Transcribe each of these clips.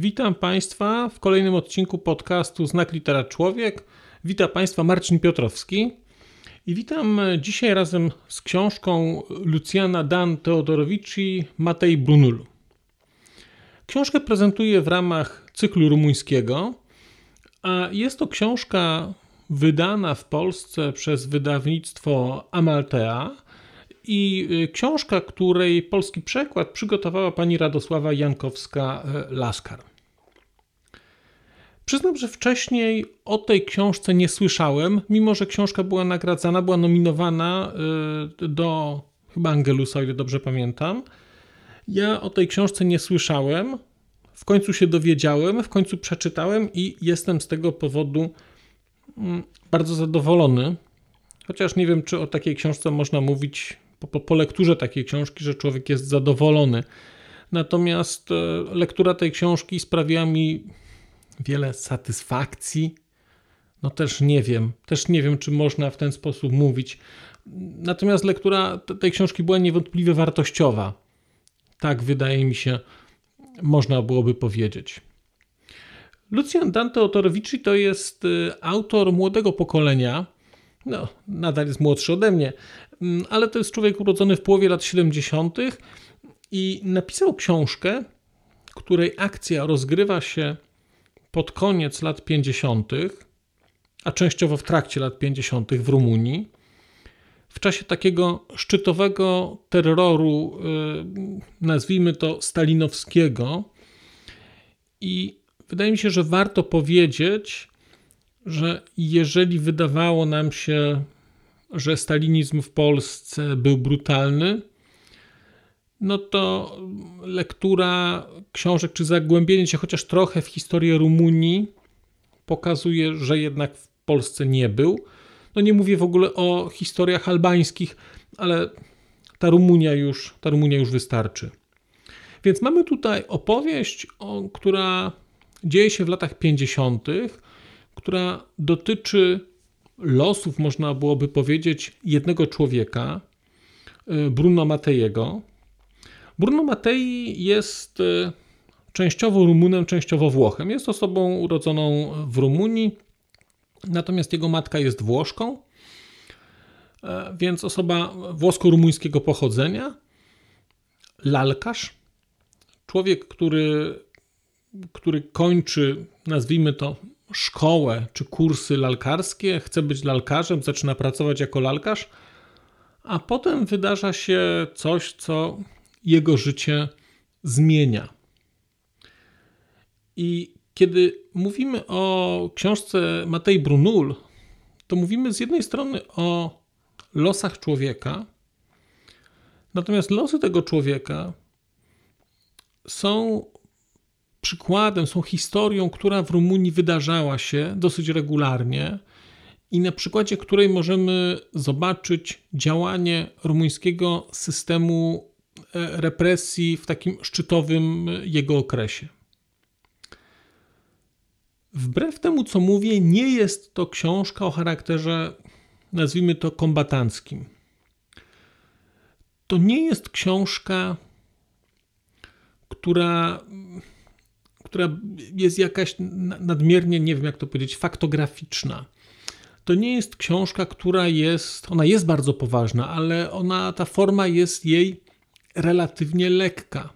Witam Państwa w kolejnym odcinku podcastu Znak Litera Człowiek. Witam Państwa Marcin Piotrowski. I witam dzisiaj razem z książką Luciana Dan Teodorowici Matej Brunul. Książkę prezentuję w ramach cyklu rumuńskiego, a jest to książka wydana w Polsce przez wydawnictwo Amaltea i y, książka, której polski przekład przygotowała pani Radosława Jankowska-Laskar. Przyznam, że wcześniej o tej książce nie słyszałem, mimo że książka była nagradzana, była nominowana y, do chyba Angelusa, o ile dobrze pamiętam. Ja o tej książce nie słyszałem. W końcu się dowiedziałem, w końcu przeczytałem i jestem z tego powodu mm, bardzo zadowolony. Chociaż nie wiem, czy o takiej książce można mówić po, po, lekturze takiej książki, że człowiek jest zadowolony. Natomiast e, lektura tej książki sprawiła mi wiele satysfakcji. No też nie wiem, też nie wiem, czy można w ten sposób mówić. Natomiast lektura tej książki była niewątpliwie wartościowa. Tak wydaje mi się, można byłoby powiedzieć. Lucjan Dante Otorowici to jest y, autor młodego pokolenia. No, nadal jest młodszy ode mnie, mm, ale to jest człowiek urodzony w połowie lat 70. i napisał książkę, której akcja rozgrywa się pod koniec lat 50., a częściowo w trakcie lat 50. w Rumunii w czasie takiego szczytowego terroru, y, nazwijmy to stalinowskiego. I wydaje mi się, że warto powiedzieć, że jeżeli wydawało nam się, że stalinizm w Polsce był brutalny, no to lektura książek czy zagłębienie się chociaż trochę w historię Rumunii pokazuje, że jednak w Polsce nie był. No nie mówię w ogóle o historiach albańskich, ale ta Rumunia już, ta Rumunia już wystarczy. Więc mamy tutaj opowieść, która dzieje się w latach 50., która dotyczy losów, można byłoby powiedzieć, jednego człowieka, y, Bruno Matejego. Bruno Matei jest y, częściowo Rumunem, częściowo Włochem. Jest osobą urodzoną w Rumunii, Natomiast jego matka jest Włoszką, e, więc osoba włosko-rumuńskiego pochodzenia, lalkarz, człowiek, który, który kończy, nazwijmy to, szkołę czy kursy lalkarskie, chce być lalkarzem, zaczyna pracować jako lalkarz, a potem wydarza się coś, co jego życie zmienia. I kiedy mówimy o książce Matej Brunul, to mówimy z jednej strony o losach człowieka, natomiast losy tego człowieka są przykładem, są historią, która w Rumunii wydarzała się dosyć regularnie i na przykładzie której możemy zobaczyć działanie rumuńskiego systemu represji w takim szczytowym jego okresie. Wbrew temu, co mówię, nie jest to książka o charakterze, nazwijmy to, kombatanckim. To nie jest książka, która, która jest jakaś nadmiernie, nie wiem jak to powiedzieć, faktograficzna. To nie jest książka, która jest, ona jest bardzo poważna, ale ona, ta forma jest jej relatywnie lekka.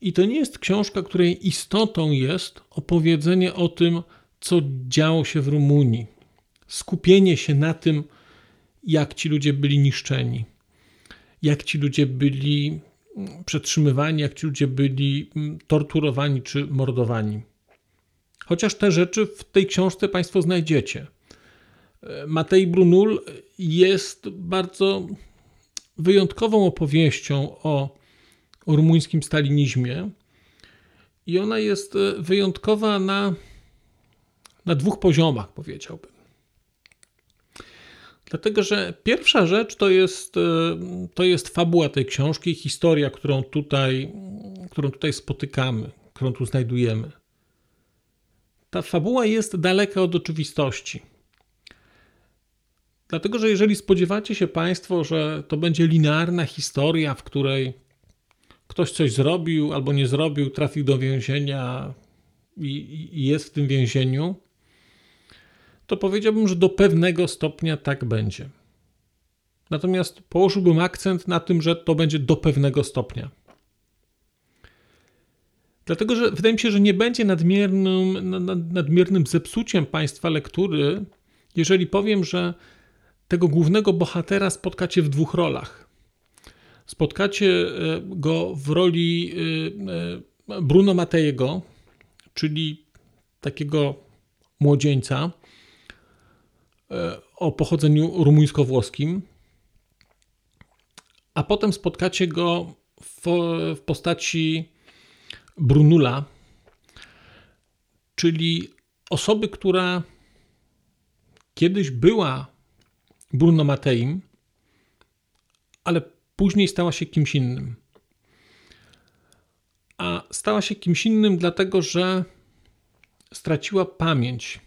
I to nie jest książka, której istotą jest opowiedzenie o tym, co działo się w Rumunii. Skupienie się na tym, jak ci ludzie byli niszczeni, jak ci ludzie byli mm, przetrzymywani, jak ci ludzie byli mm, torturowani czy mordowani. Chociaż te rzeczy w tej książce Państwo znajdziecie. E, Matej Brunul jest bardzo wyjątkową opowieścią o o rumuńskim stalinizmie. I ona jest e, wyjątkowa na, na dwóch poziomach, powiedziałbym. Dlatego, że pierwsza rzecz to jest, e, to jest fabuła tej książki, historia, którą tutaj, którą tutaj spotykamy, którą tu znajdujemy. Ta fabuła jest daleka od oczywistości. Dlatego, że jeżeli spodziewacie się Państwo, że to będzie linearna historia, w której ktoś coś zrobił albo nie zrobił, trafił do więzienia i, i jest w tym więzieniu, to powiedziałbym, że do pewnego stopnia tak będzie. Natomiast położyłbym akcent na tym, że to będzie do pewnego stopnia. Dlatego, że wydaje mi się, że nie będzie nadmiernym, nadmiernym zepsuciem Państwa lektury, jeżeli powiem, że tego głównego bohatera spotkacie w dwóch rolach. Spotkacie e, go w roli e, e, Bruno Matejego, czyli takiego młodzieńca o pochodzeniu rumuńsko-włoskim, a potem spotkacie go w, w postaci Brunula, czyli osoby, która kiedyś była Bruno Mateim, ale później stała się kimś innym. A stała się kimś innym dlatego, że straciła pamięć.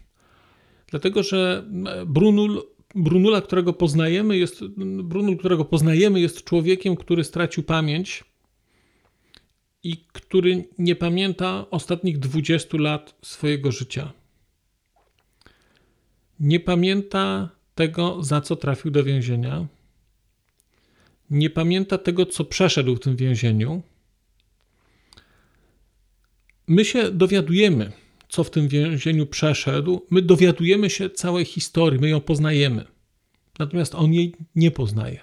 Dlatego, że Brunul, Brunula, którego poznajemy, jest, Brunul, którego poznajemy, jest człowiekiem, który stracił pamięć i który nie pamięta ostatnich 20 lat swojego życia. Nie pamięta tego, za co trafił do więzienia. Nie pamięta tego, co przeszedł w tym więzieniu. My się dowiadujemy, co w tym więzieniu przeszedł. My dowiadujemy się całej historii, my ją poznajemy. Natomiast on jej nie poznaje.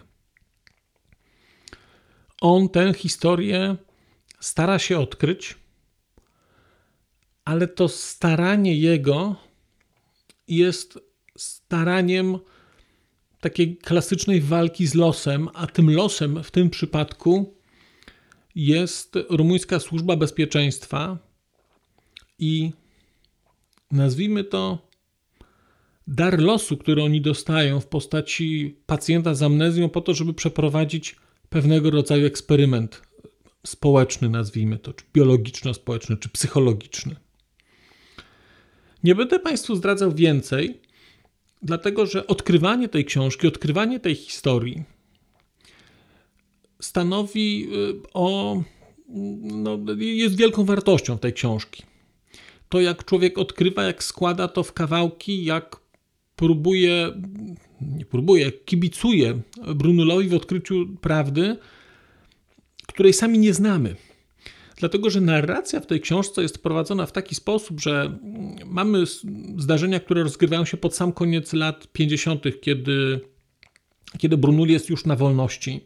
On tę historię stara się odkryć, ale to staranie jego jest staraniem takiej klasycznej walki z losem, a tym losem w tym przypadku jest rumuńska służba bezpieczeństwa i nazwijmy to dar losu, który oni dostają w postaci pacjenta z amnezją po to, żeby przeprowadzić pewnego rodzaju eksperyment społeczny, nazwijmy to, czy biologiczno-społeczny, czy psychologiczny. Nie będę Państwu zdradzał więcej, dlatego że odkrywanie tej książki, odkrywanie tej historii stanowi y, o. No, jest wielką wartością tej książki. To, jak człowiek odkrywa, jak składa to w kawałki, jak próbuje, nie próbuje, kibicuje Brunulowi w odkryciu prawdy, której sami nie znamy. Dlatego, że narracja w tej książce jest prowadzona w taki sposób, że mamy zdarzenia, które rozgrywają się pod sam koniec lat 50., kiedy, kiedy Brunul jest już na wolności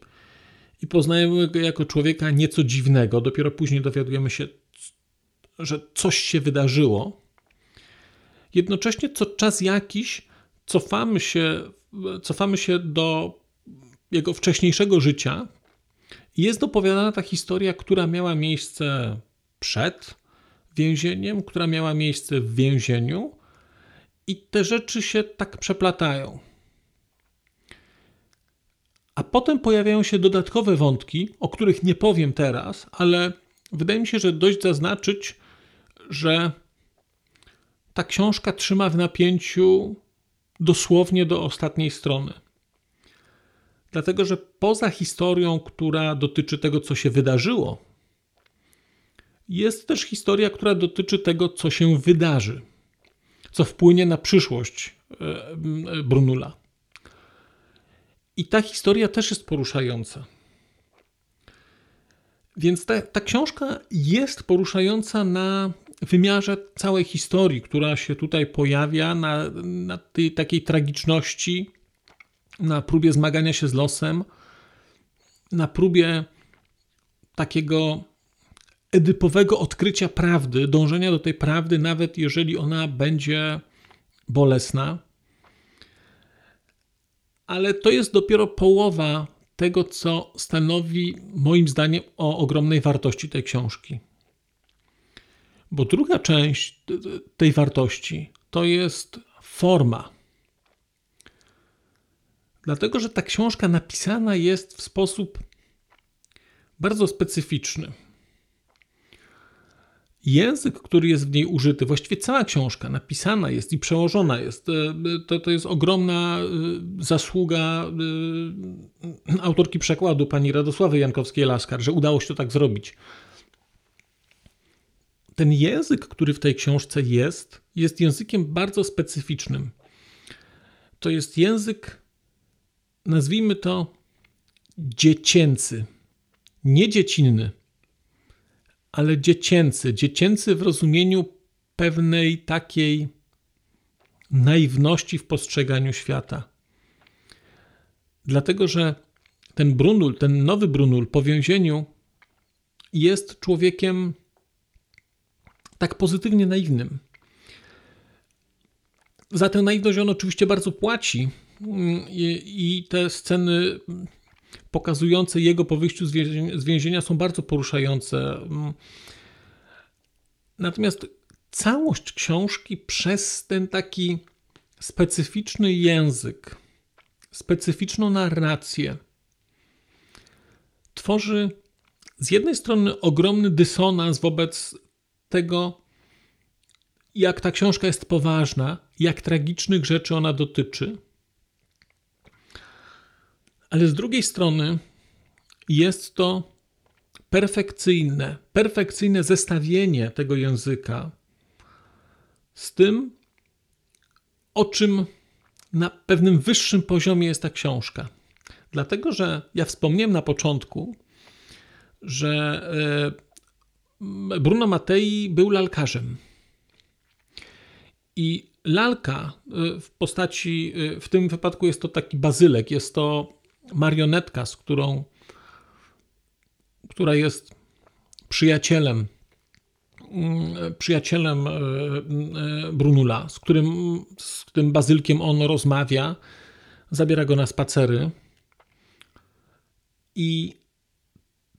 i poznajemy go jako człowieka nieco dziwnego. Dopiero później dowiadujemy się, że coś się wydarzyło. Jednocześnie co czas jakiś cofamy się, cofamy się do jego wcześniejszego życia, jest opowiadana ta historia, która miała miejsce przed więzieniem, która miała miejsce w więzieniu, i te rzeczy się tak przeplatają. A potem pojawiają się dodatkowe wątki, o których nie powiem teraz, ale wydaje mi się, że dość zaznaczyć, że ta książka trzyma w napięciu dosłownie do ostatniej strony. Dlatego, że poza historią, która dotyczy tego, co się wydarzyło, jest też historia, która dotyczy tego, co się wydarzy, co wpłynie na przyszłość e, Brunula. I ta historia też jest poruszająca. Więc ta, ta książka jest poruszająca na wymiarze całej historii, która się tutaj pojawia, na, na tej takiej tragiczności, na próbie zmagania się z losem, na próbie takiego edypowego odkrycia prawdy, dążenia do tej prawdy, nawet jeżeli ona będzie bolesna. Ale to jest dopiero połowa tego, co stanowi moim zdaniem o ogromnej wartości tej książki. Bo druga część tej wartości to jest forma. Dlatego, że ta książka napisana jest w sposób bardzo specyficzny. Język, który jest w niej użyty, właściwie cała książka napisana jest i przełożona jest. E, to, to jest ogromna e, zasługa e, autorki przekładu, pani Radosławy Jankowskiej-Laskar, że udało się to tak zrobić. Ten język, który w tej książce jest, jest językiem bardzo specyficznym. To jest język, nazwijmy to dziecięcy, nie dziecinny ale dziecięcy. Dziecięcy w rozumieniu pewnej takiej naiwności w postrzeganiu świata. Dlatego, że ten Brunul, ten nowy Brunul po więzieniu jest człowiekiem tak pozytywnie naiwnym. Za tę naiwność on oczywiście bardzo płaci i, te sceny pokazujące jego po wyjściu z więzienia są bardzo poruszające. Natomiast całość książki przez ten taki specyficzny język, specyficzną narrację tworzy z jednej strony ogromny dysonans wobec tego, jak ta książka jest poważna, jak tragicznych rzeczy ona dotyczy ale z drugiej strony jest to perfekcyjne, perfekcyjne zestawienie tego języka z tym, o czym na pewnym wyższym poziomie jest ta książka. Dlatego, że ja wspomniałem na początku, że e, Bruno Mattei był lalkarzem. I lalka e, w postaci, e, w tym wypadku jest to taki bazylek, jest to marionetka, z którą, która jest przyjacielem, mm, przyjacielem e, e, Brunula, z którym, z tym bazylkiem on rozmawia, zabiera go na spacery i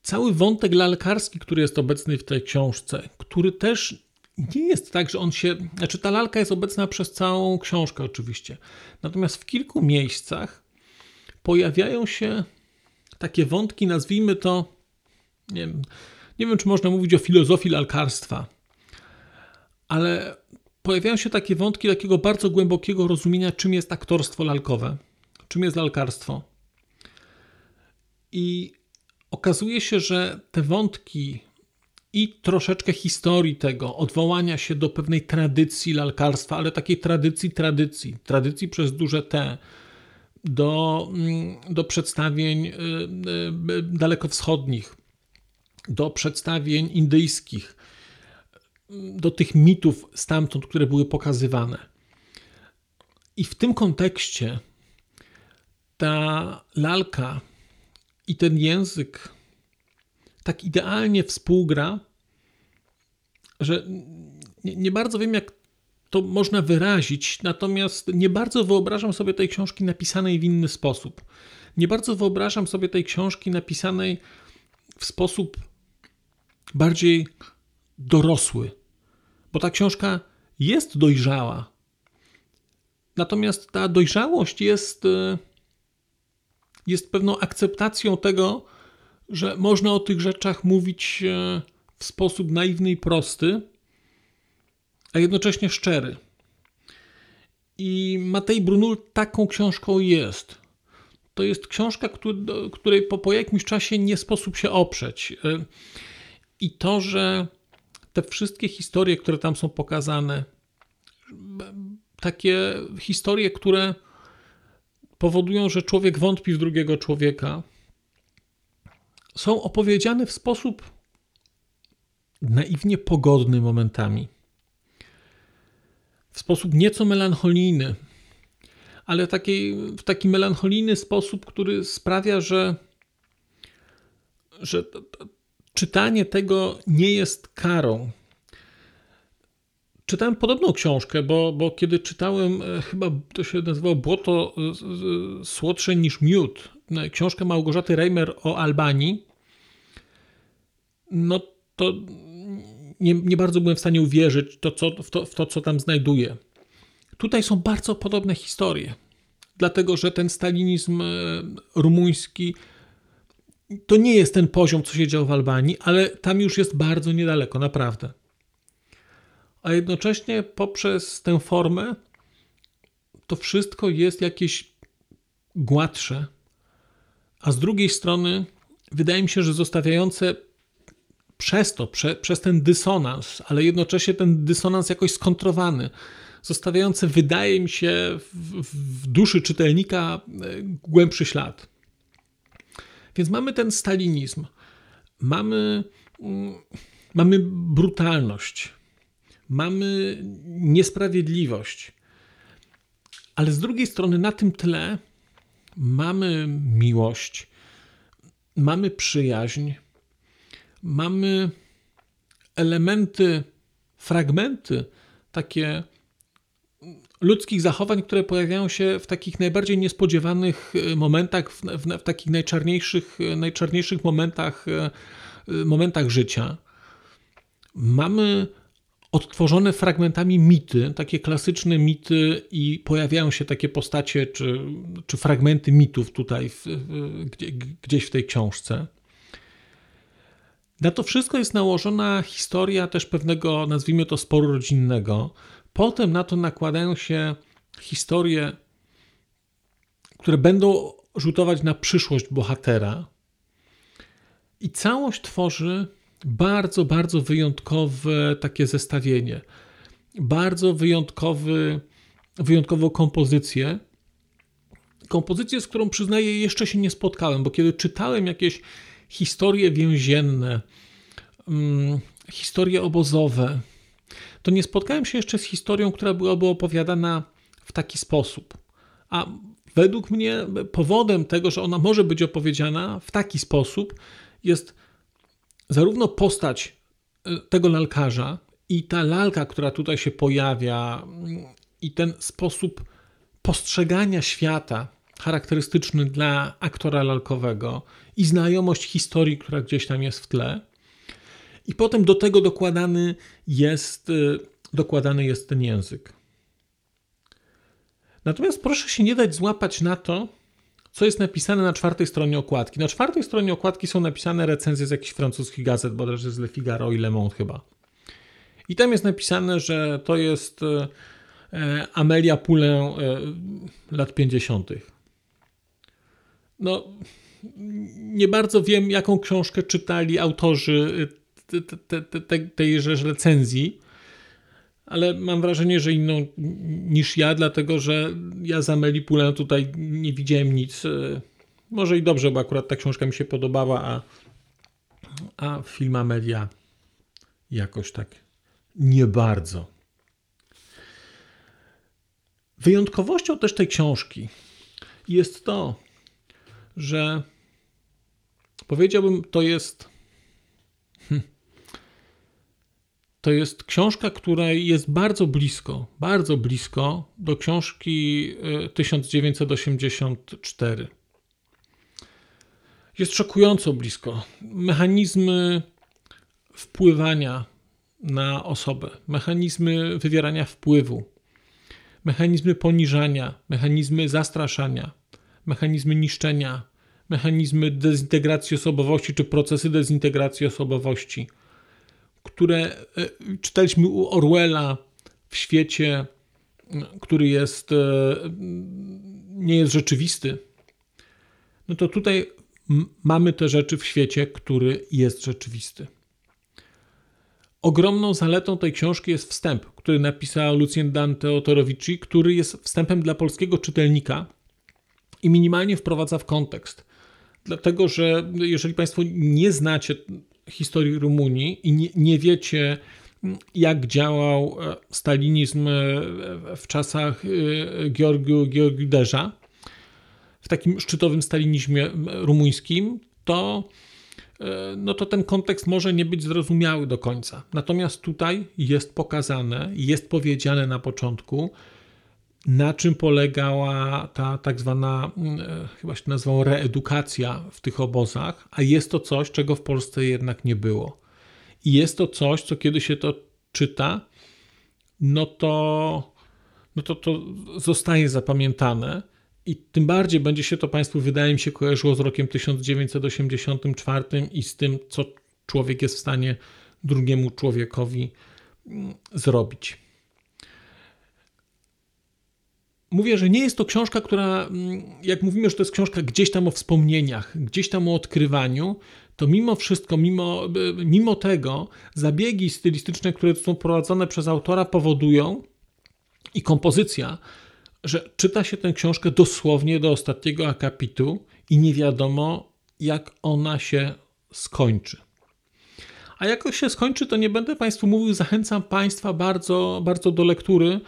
cały wątek lalkarski, który jest obecny w tej książce, który też nie jest tak, że on się. Znaczy, ta lalka jest obecna przez całą książkę, oczywiście. Natomiast w kilku miejscach pojawiają się takie wątki, nazwijmy to, nie wiem, nie wiem czy można mówić o filozofii lalkarstwa, ale pojawiają się takie wątki takiego bardzo głębokiego rozumienia, czym jest aktorstwo lalkowe, czym jest lalkarstwo. I okazuje się, że te wątki i troszeczkę historii tego, odwołania się do pewnej tradycji lalkarstwa, ale takiej tradycji, tradycji, tradycji przez duże T, do, mm, do przedstawień y, y, dalekowschodnich, do przedstawień indyjskich, do tych mitów stamtąd, które były pokazywane. I w tym kontekście ta lalka i ten język tak idealnie współgra, że nie, nie bardzo wiem, jak to można wyrazić, natomiast nie bardzo wyobrażam sobie tej książki napisanej w inny sposób. Nie bardzo wyobrażam sobie tej książki napisanej w sposób bardziej dorosły, bo ta książka jest dojrzała. Natomiast ta dojrzałość jest, e, jest pewną akceptacją tego, że można o tych rzeczach mówić e, w sposób naiwny i prosty, a jednocześnie szczery. I Matej Brunul taką książką jest. To jest książka, której po, po jakimś czasie nie sposób się oprzeć. I to, że te wszystkie historie, które tam są pokazane, takie historie, które powodują, że człowiek wątpi w drugiego człowieka, są opowiedziane w sposób naiwnie pogodny momentami w sposób nieco melancholijny, ale taki, w taki melancholijny sposób, który sprawia, że, że czytanie tego nie jest karą. Czytałem podobną książkę, bo, bo kiedy czytałem, e, chyba to się nazywało Błoto słodsze niż miód, e, książkę Małgorzaty Reimer o Albanii, no to nie, nie bardzo byłem w stanie uwierzyć to, co, w, to, w to, co tam znajduję. tutaj są bardzo podobne historie, dlatego że ten stalinizm e, rumuński to nie jest ten poziom, co się działo w Albanii, ale tam już jest bardzo niedaleko, naprawdę. A jednocześnie poprzez tę formę to wszystko jest jakieś gładsze, a z drugiej strony wydaje mi się, że zostawiające przez to, prze, przez ten dysonans, ale jednocześnie ten dysonans jakoś skontrowany, zostawiające, wydaje mi się, w, w duszy czytelnika e, głębszy ślad. Więc mamy ten stalinizm, mamy, mm, mamy brutalność, mamy niesprawiedliwość, ale z drugiej strony na tym tle mamy miłość, mamy przyjaźń, mamy elementy, fragmenty takie ludzkich zachowań, które pojawiają się w takich najbardziej niespodziewanych e, momentach, w, w, w takich najczarniejszych, e, najczarniejszych momentach, e, momentach życia. Mamy odtworzone fragmentami mity, takie klasyczne mity, i pojawiają się takie postacie czy, czy fragmenty mitów tutaj, w, gdzieś w tej książce. Na to wszystko jest nałożona historia też pewnego, nazwijmy to, sporu rodzinnego. Potem na to nakładają się historie, które będą rzutować na przyszłość bohatera. I całość tworzy bardzo, bardzo wyjątkowe takie zestawienie. Bardzo wyjątkowy, wyjątkową kompozycję. Kompozycję, z którą przyznaję, jeszcze się nie spotkałem, bo kiedy czytałem jakieś historie więzienne, um, historie obozowe, to nie spotkałem się jeszcze z historią, która byłaby opowiadana w taki sposób. A według mnie powodem tego, że ona może być opowiedziana w taki sposób, jest zarówno postać y, tego lalkarza i ta lalka, która tutaj się pojawia, i ten sposób postrzegania świata charakterystyczny dla aktora lalkowego i znajomość historii, która gdzieś tam jest w tle. I potem do tego dokładany jest, y, dokładany jest ten język. Natomiast proszę się nie dać złapać na to, co jest napisane na czwartej stronie okładki. Na czwartej stronie okładki są napisane recenzje z jakichś francuskich gazet, bodajże z Le Figaro i Le Monde chyba. I tam jest napisane, że to jest e, Amelia Poulain lat 50. No, nie bardzo wiem, jaką książkę czytali autorzy te, te, te, tejże recenzji, ale mam wrażenie, że inną niż ja, dlatego że ja z Amelie Poulain tutaj nie widziałem nic. E, może i dobrze, bo akurat ta książka mi się podobała, a, a film Amelia jakoś tak nie bardzo. Wyjątkowością też tej książki jest to, że powiedziałbym, to jest to jest książka, która jest bardzo blisko, bardzo blisko do książki 1984. E, jest szokująco blisko. Mechanizmy wpływania na osobę, mechanizmy wywierania wpływu, mechanizmy poniżania, mechanizmy zastraszania, mechanizmy niszczenia, mechanizmy dezintegracji osobowości czy procesy dezintegracji osobowości – które e, czytaliśmy u Orwella w świecie, który jest, e, nie jest rzeczywisty, no to tutaj mamy te rzeczy w świecie, który jest rzeczywisty. Ogromną zaletą tej książki jest wstęp, który napisał Lucien Dante Otorovici, który jest wstępem dla polskiego czytelnika i minimalnie wprowadza w kontekst. Dlatego, że jeżeli Państwo nie znacie historii Rumunii i nie, nie wiecie, jak działał e, stalinizm e, w czasach e, Georgiu, Georgiu Derza, w takim szczytowym stalinizmie rumuńskim, to, no to ten kontekst może nie być zrozumiały do końca. Natomiast tutaj jest pokazane, jest powiedziane na początku, na czym polegała ta tak zwana, mm, e, chyba się nazywało reedukacja w tych obozach, a jest to coś, czego w Polsce jednak nie było. I jest to coś, co kiedy się to czyta, no to, no to to zostaje zapamiętane i tym bardziej będzie się to Państwu, wydaje mi się, kojarzyło z rokiem 1984 i z tym, co człowiek jest w stanie drugiemu człowiekowi mm, zrobić. Mówię, że nie jest to książka, która, mm, jak mówimy, że to jest książka gdzieś tam o wspomnieniach, gdzieś tam o odkrywaniu, to mimo wszystko, mimo, mimo tego, zabiegi stylistyczne, które są prowadzone przez autora, powodują i kompozycja, że czyta się tę książkę dosłownie do ostatniego akapitu i nie wiadomo, jak ona się skończy. A jak się skończy, to nie będę Państwu mówił, zachęcam Państwa bardzo, bardzo do lektury,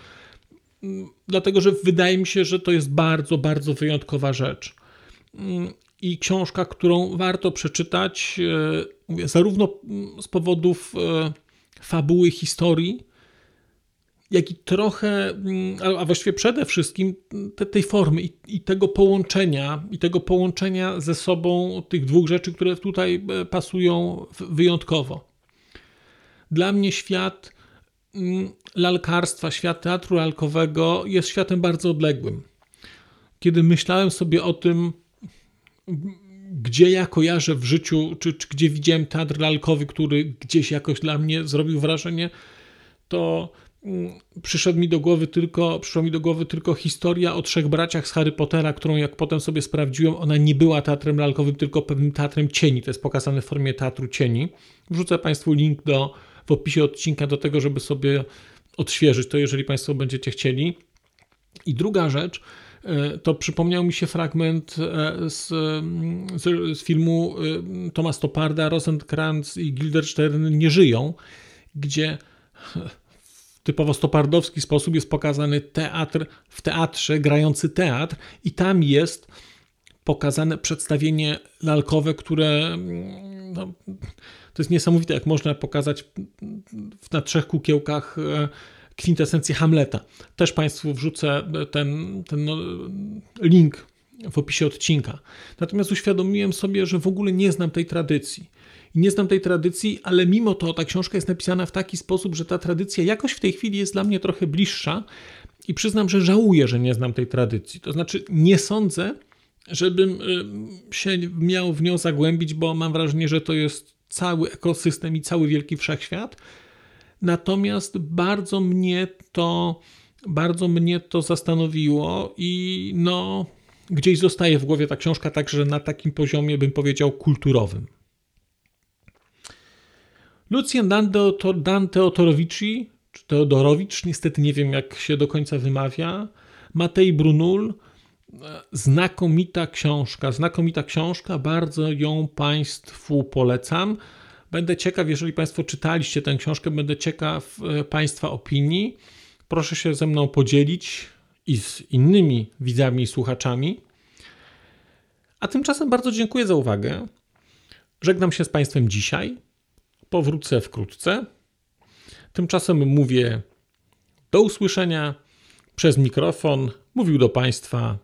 dlatego że wydaje mi się, że to jest bardzo, bardzo wyjątkowa rzecz. Mm, I książka, którą warto przeczytać, e, zarówno mm, z powodów e, fabuły, historii, jak i trochę, mm, a właściwie przede wszystkim te, tej formy i, i, tego połączenia, i tego połączenia ze sobą tych dwóch rzeczy, które tutaj e, pasują wyjątkowo. Dla mnie świat mm, lalkarstwa, świat teatru lalkowego jest światem bardzo odległym. Kiedy myślałem sobie o tym, gdzie ja kojarzę w życiu, czy, czy gdzie widziałem teatr lalkowy, który gdzieś jakoś dla mnie zrobił wrażenie, to przyszedł mi do głowy tylko, przyszła mi do głowy tylko historia o trzech braciach z Harry Pottera, którą jak potem sobie sprawdziłem, ona nie była teatrem lalkowym, tylko pewnym teatrem cieni. To jest pokazane w formie teatru cieni. Wrzucę Państwu link do, w opisie odcinka do tego, żeby sobie odświeżyć to, jeżeli Państwo będziecie chcieli. I druga rzecz, e, to przypomniał mi się fragment e, z, z, z filmu e, Thomas Toparda, Rosenkrantz i Gilderstern nie żyją, gdzie typowo stopardowski sposób jest pokazany teatr w teatrze, grający teatr i tam jest pokazane przedstawienie lalkowe, które no, to jest niesamowite, jak można pokazać na trzech kukiełkach e, kwintesencję Hamleta. Też Państwu wrzucę ten, ten no, link w opisie odcinka. Natomiast uświadomiłem sobie, że w ogóle nie znam tej tradycji i nie znam tej tradycji, ale mimo to ta książka jest napisana w taki sposób, że ta tradycja jakoś w tej chwili jest dla mnie trochę bliższa i przyznam, że żałuję, że nie znam tej tradycji. To znaczy, nie sądzę, żebym y, się miał w nią zagłębić, bo mam wrażenie, że to jest cały ekosystem i cały wielki wszechświat. Natomiast bardzo mnie to bardzo mnie to zastanowiło i no gdzieś zostaje w głowie ta książka także na takim poziomie bym powiedział kulturowym. Lucjan Dan Teodorowici, czy Teodorowicz, niestety nie wiem jak się do końca wymawia, Matej Brunul, znakomita książka, znakomita książka, bardzo ją Państwu polecam. Będę ciekaw, jeżeli Państwo czytaliście tę książkę, będę ciekaw e, Państwa opinii. Proszę się ze mną podzielić i z innymi widzami i słuchaczami. A tymczasem bardzo dziękuję za uwagę. Żegnam się z Państwem dzisiaj. Powrócę wkrótce. Tymczasem mówię do usłyszenia przez mikrofon. Mówił do Państwa